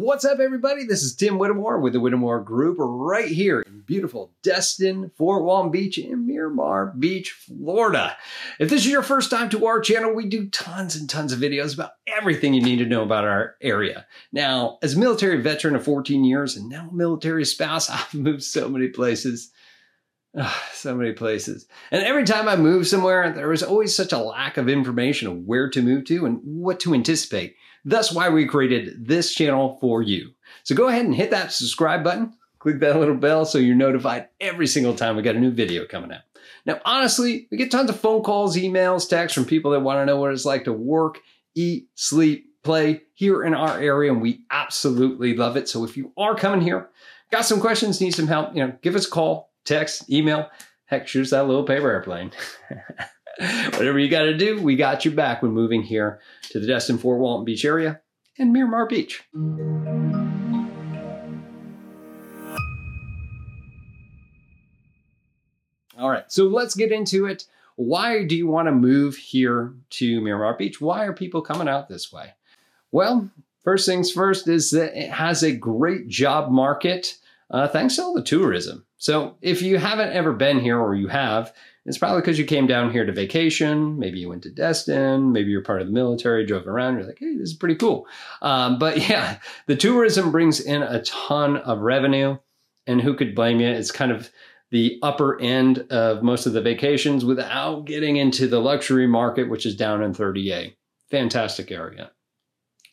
What's up, everybody? This is Tim Whittemore with the Whittemore Group right here in beautiful Destin, Fort Walton Beach, and Miramar Beach, Florida. If this is your first time to our channel, we do tons and tons of videos about everything you need to know about our area. Now, as a military veteran of 14 years and now a military spouse, I've moved so many places. Oh, so many places. And every time I move somewhere, there was always such a lack of information of where to move to and what to anticipate. That's why we created this channel for you. So go ahead and hit that subscribe button, click that little bell so you're notified every single time we got a new video coming out. Now, honestly, we get tons of phone calls, emails, texts from people that want to know what it's like to work, eat, sleep, play here in our area, and we absolutely love it. So if you are coming here, got some questions, need some help, you know, give us a call, text, email, heck, us that little paper airplane. Whatever you got to do, we got you back when moving here to the Destin Fort Walton Beach area and Miramar Beach. All right, so let's get into it. Why do you want to move here to Miramar Beach? Why are people coming out this way? Well, first things first is that it has a great job market uh, thanks to all the tourism. So if you haven't ever been here or you have, it's probably because you came down here to vacation. Maybe you went to Destin. Maybe you're part of the military, drove around. You're like, hey, this is pretty cool. Um, but yeah, the tourism brings in a ton of revenue. And who could blame you? It's kind of the upper end of most of the vacations without getting into the luxury market, which is down in 30A. Fantastic area.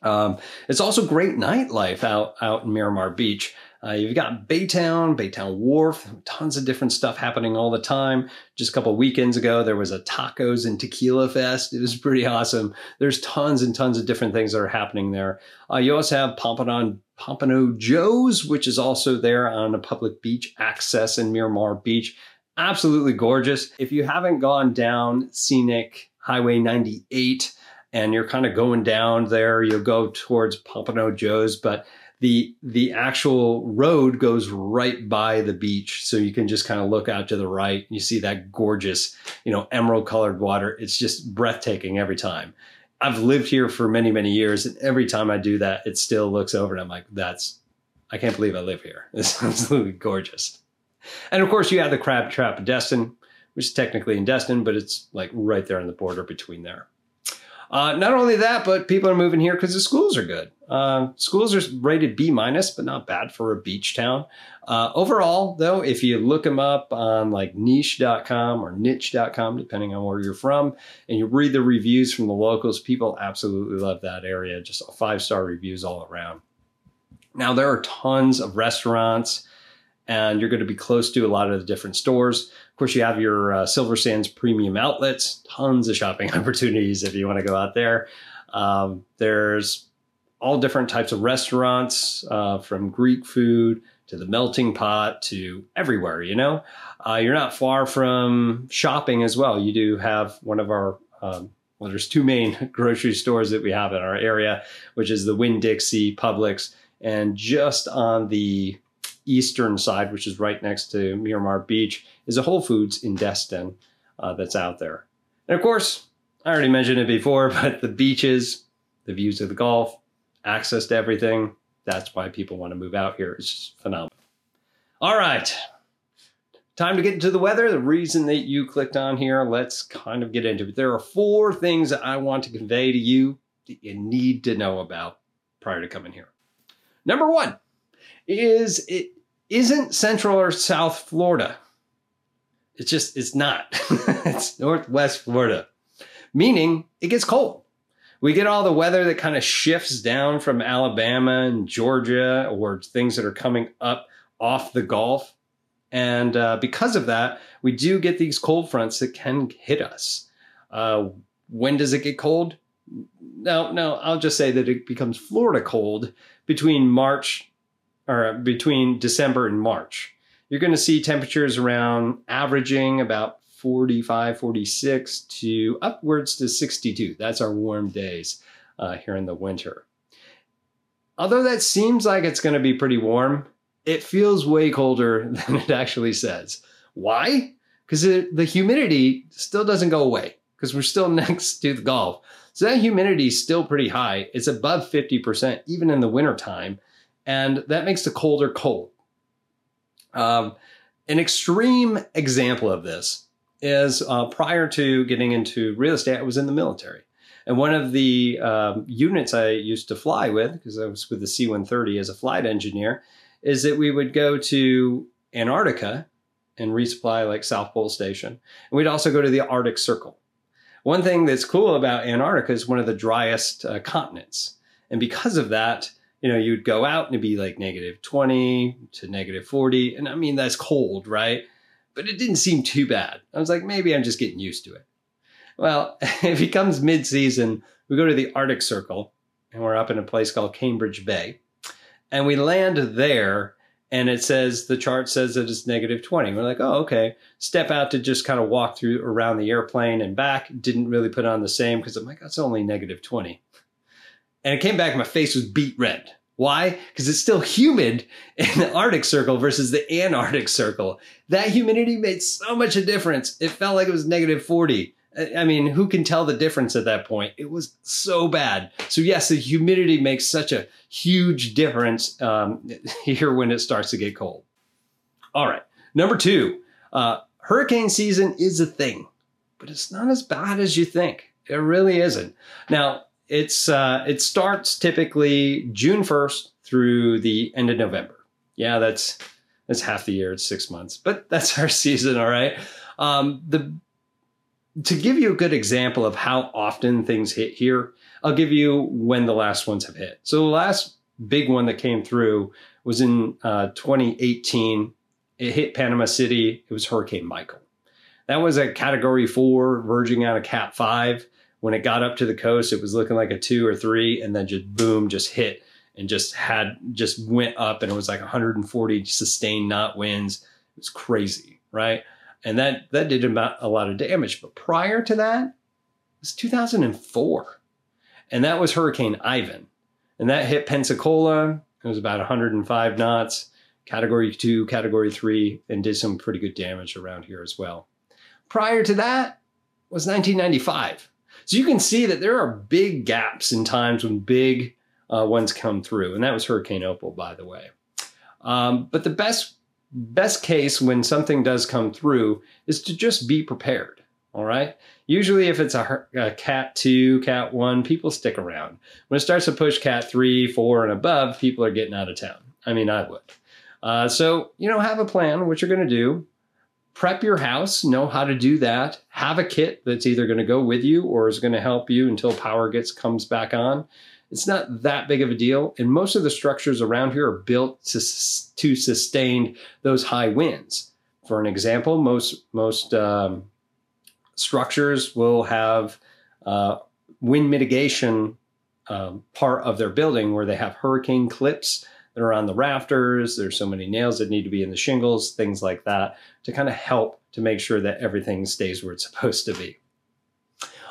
Um, it's also great nightlife out out in Miramar Beach. Uh, you've got Baytown, Baytown Wharf, tons of different stuff happening all the time. Just a couple weekends ago, there was a tacos and tequila fest. It was pretty awesome. There's tons and tons of different things that are happening there. Uh, you also have Pompano, Pompano Joe's, which is also there on a public beach access in Miramar Beach. Absolutely gorgeous. If you haven't gone down scenic Highway 98 and you're kind of going down there, you'll go towards Pompano Joe's, but the the actual road goes right by the beach so you can just kind of look out to the right. And you see that gorgeous you know emerald colored water. It's just breathtaking every time. I've lived here for many many years and every time i do that it still looks over and i'm like that's i can't believe i live here. It's absolutely gorgeous. And of course you have the crab trap destin which is technically in destin but it's like right there on the border between there uh, not only that, but people are moving here because the schools are good. Uh, schools are rated B minus, but not bad for a beach town. Uh, overall, though, if you look them up on like niche.com or niche.com, depending on where you're from, and you read the reviews from the locals, people absolutely love that area. Just five star reviews all around. Now, there are tons of restaurants and you're going to be close to a lot of the different stores. Of course, you have your uh, Silver Sands premium outlets, tons of shopping opportunities if you want to go out there. Um, there's all different types of restaurants, uh, from Greek food to the melting pot to everywhere, you know. Uh, you're not far from shopping as well. You do have one of our um, well, there's two main grocery stores that we have in our area, which is the Winn Dixie Publix, and just on the eastern side, which is right next to Miramar Beach, is a Whole Foods in Destin uh, that's out there. And of course, I already mentioned it before, but the beaches, the views of the Gulf, access to everything, that's why people want to move out here. It's just phenomenal. All right. Time to get into the weather. The reason that you clicked on here, let's kind of get into it. There are four things that I want to convey to you that you need to know about prior to coming here. Number one is it isn't Central or South Florida. It's just, it's not. it's Northwest Florida, meaning it gets cold. We get all the weather that kind of shifts down from Alabama and Georgia or things that are coming up off the Gulf. And uh, because of that, we do get these cold fronts that can hit us. Uh, when does it get cold? No, no, I'll just say that it becomes Florida cold between March or between December and March. You're going to see temperatures around averaging about 45, 46 to upwards to 62. That's our warm days uh, here in the winter. Although that seems like it's going to be pretty warm, it feels way colder than it actually says. Why? Because the humidity still doesn't go away because we're still next to the Gulf. So that humidity is still pretty high. It's above 50%, even in the wintertime. And that makes the colder cold. Um, an extreme example of this is uh, prior to getting into real estate, I was in the military. And one of the um, units I used to fly with, because I was with the C 130 as a flight engineer, is that we would go to Antarctica and resupply like South Pole Station. And we'd also go to the Arctic Circle. One thing that's cool about Antarctica is one of the driest uh, continents. And because of that, you know, you'd go out and it'd be like negative 20 to negative 40. And I mean, that's cold, right? But it didn't seem too bad. I was like, maybe I'm just getting used to it. Well, if it comes mid season, we go to the Arctic Circle and we're up in a place called Cambridge Bay. And we land there and it says the chart says that it's negative 20. We're like, oh, okay. Step out to just kind of walk through around the airplane and back. Didn't really put on the same because I'm like, that's only negative 20. And it came back, my face was beet red. Why? Because it's still humid in the Arctic Circle versus the Antarctic Circle. That humidity made so much a difference. It felt like it was negative 40. I mean, who can tell the difference at that point? It was so bad. So, yes, the humidity makes such a huge difference um, here when it starts to get cold. All right. Number two, uh, hurricane season is a thing, but it's not as bad as you think. It really isn't. Now, it's uh, it starts typically June 1st through the end of November. Yeah, that's that's half the year. It's six months, but that's our season. All right. Um, the to give you a good example of how often things hit here, I'll give you when the last ones have hit. So the last big one that came through was in uh, 2018. It hit Panama City. It was Hurricane Michael. That was a Category Four, verging on a Cat Five when it got up to the coast, it was looking like a two or three, and then just boom, just hit and just had just went up, and it was like 140 sustained knot winds. It was crazy, right? And that that did about a lot of damage. But prior to that, it was 2004, and that was Hurricane Ivan, and that hit Pensacola. It was about 105 knots, Category two, Category three, and did some pretty good damage around here as well. Prior to that was 1995 so you can see that there are big gaps in times when big uh, ones come through, and that was Hurricane Opal, by the way. Um, but the best best case when something does come through is to just be prepared. All right. Usually, if it's a, a, cat two, cat one, people stick around. When it starts to push cat three, four, and above, people are getting out of town. I mean, I would. Uh, so, you know, have a plan what you're going to do prep your house, know how to do that. Have a kit that's either going to go with you or is going to help you until power gets comes back on. It's not that big of a deal, and most of the structures around here are built to, to sustain those high winds. For an example, most most um, structures will have uh, wind mitigation um, part of their building where they have hurricane clips that are on the rafters. There's so many nails that need to be in the shingles, things like that, to kind of help to make sure that everything stays where it's supposed to be.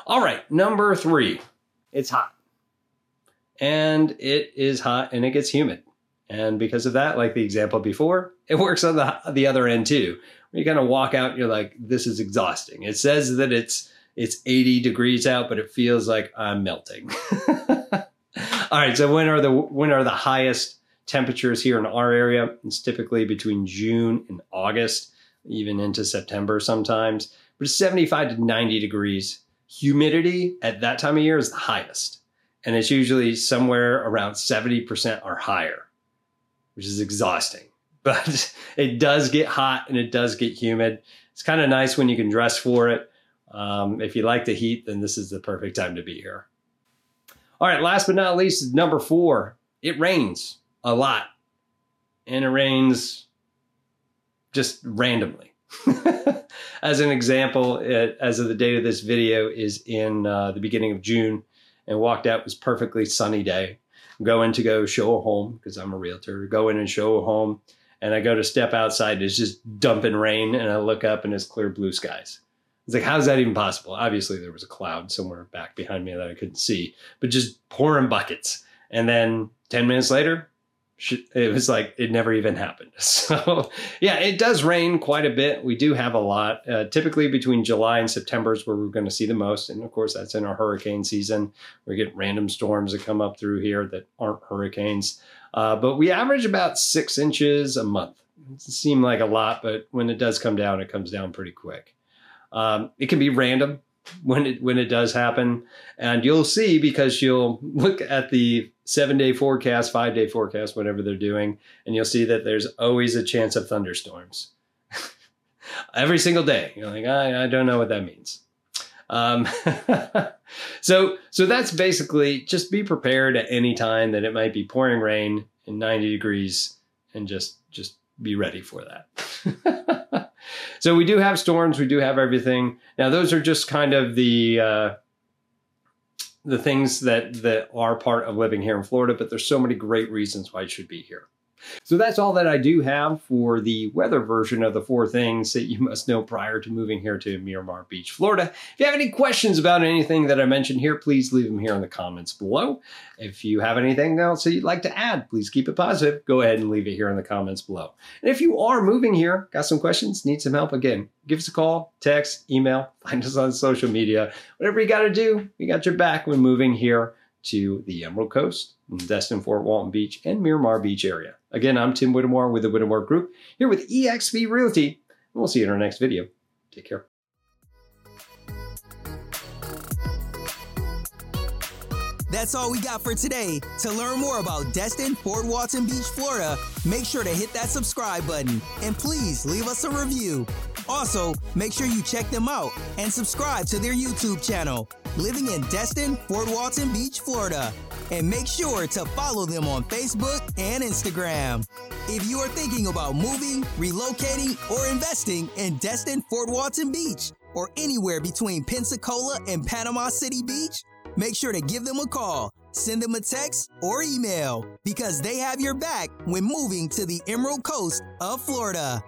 All right, number three, it's hot. And it is hot and it gets humid. And because of that, like the example before, it works on the, the other end too. When you kind of walk out, you're like, this is exhausting. It says that it's it's 80 degrees out, but it feels like I'm melting. All right, so when are the when are the highest temperatures here in our area. It's typically between June and August, even into September sometimes. But it's 75 to 90 degrees. Humidity at that time of year is the highest. And it's usually somewhere around 70% or higher, which is exhausting. But it does get hot and it does get humid. It's kind of nice when you can dress for it. Um, if you like the heat, then this is the perfect time to be here. All right, last but not least, number four, it rains a lot and it rains just randomly. as an example, it, as of the date of this video is in uh, the beginning of June and walked out was perfectly sunny day. go in to go show a home because I'm a realtor, go in and show a home. And I go to step outside, it's just dumping rain. And I look up and it's clear blue skies. It's like, how's that even possible? Obviously, there was a cloud somewhere back behind me that I couldn't see, but just pouring buckets. And then 10 minutes later, it was like it never even happened. So, yeah, it does rain quite a bit. We do have a lot. Uh, typically, between July and September is where we're going to see the most. And of course, that's in our hurricane season. We get random storms that come up through here that aren't hurricanes. Uh, but we average about six inches a month. It seems like a lot, but when it does come down, it comes down pretty quick. Um, it can be random when it when it does happen, and you'll see because you'll look at the seven day forecast, five day forecast, whatever they're doing, and you'll see that there's always a chance of thunderstorms every single day. You're like, I, I don't know what that means. Um, so so that's basically just be prepared at any time that it might be pouring rain in 90 degrees, and just just be ready for that. so we do have storms, we do have everything. Now those are just kind of the uh, the things that that are part of living here in Florida, but there's so many great reasons why it should be here. So that's all that I do have for the weather version of the four things that you must know prior to moving here to Miramar Beach, Florida. If you have any questions about anything that I mentioned here, please leave them here in the comments below. If you have anything else that you'd like to add, please keep it positive. Go ahead and leave it here in the comments below. And if you are moving here, got some questions, need some help, again, give us a call, text, email, find us on social media. Whatever you got to do, we got your back when moving here to the Emerald Coast, Destin, Fort Walton Beach, and Miramar Beach area. Again, I'm Tim Whittemore with the Whittemore Group here with eXp Realty. And we'll see you in our next video. Take care. That's all we got for today. To learn more about Destin, Fort Walton Beach, Florida, make sure to hit that subscribe button and please leave us a review. Also, make sure you check them out and subscribe to their YouTube channel, Living in Destin, Fort Walton Beach, Florida. And make sure to follow them on Facebook and Instagram. If you are thinking about moving, relocating, or investing in Destin, Fort Walton Beach, or anywhere between Pensacola and Panama City Beach, make sure to give them a call, send them a text, or email because they have your back when moving to the Emerald Coast of Florida.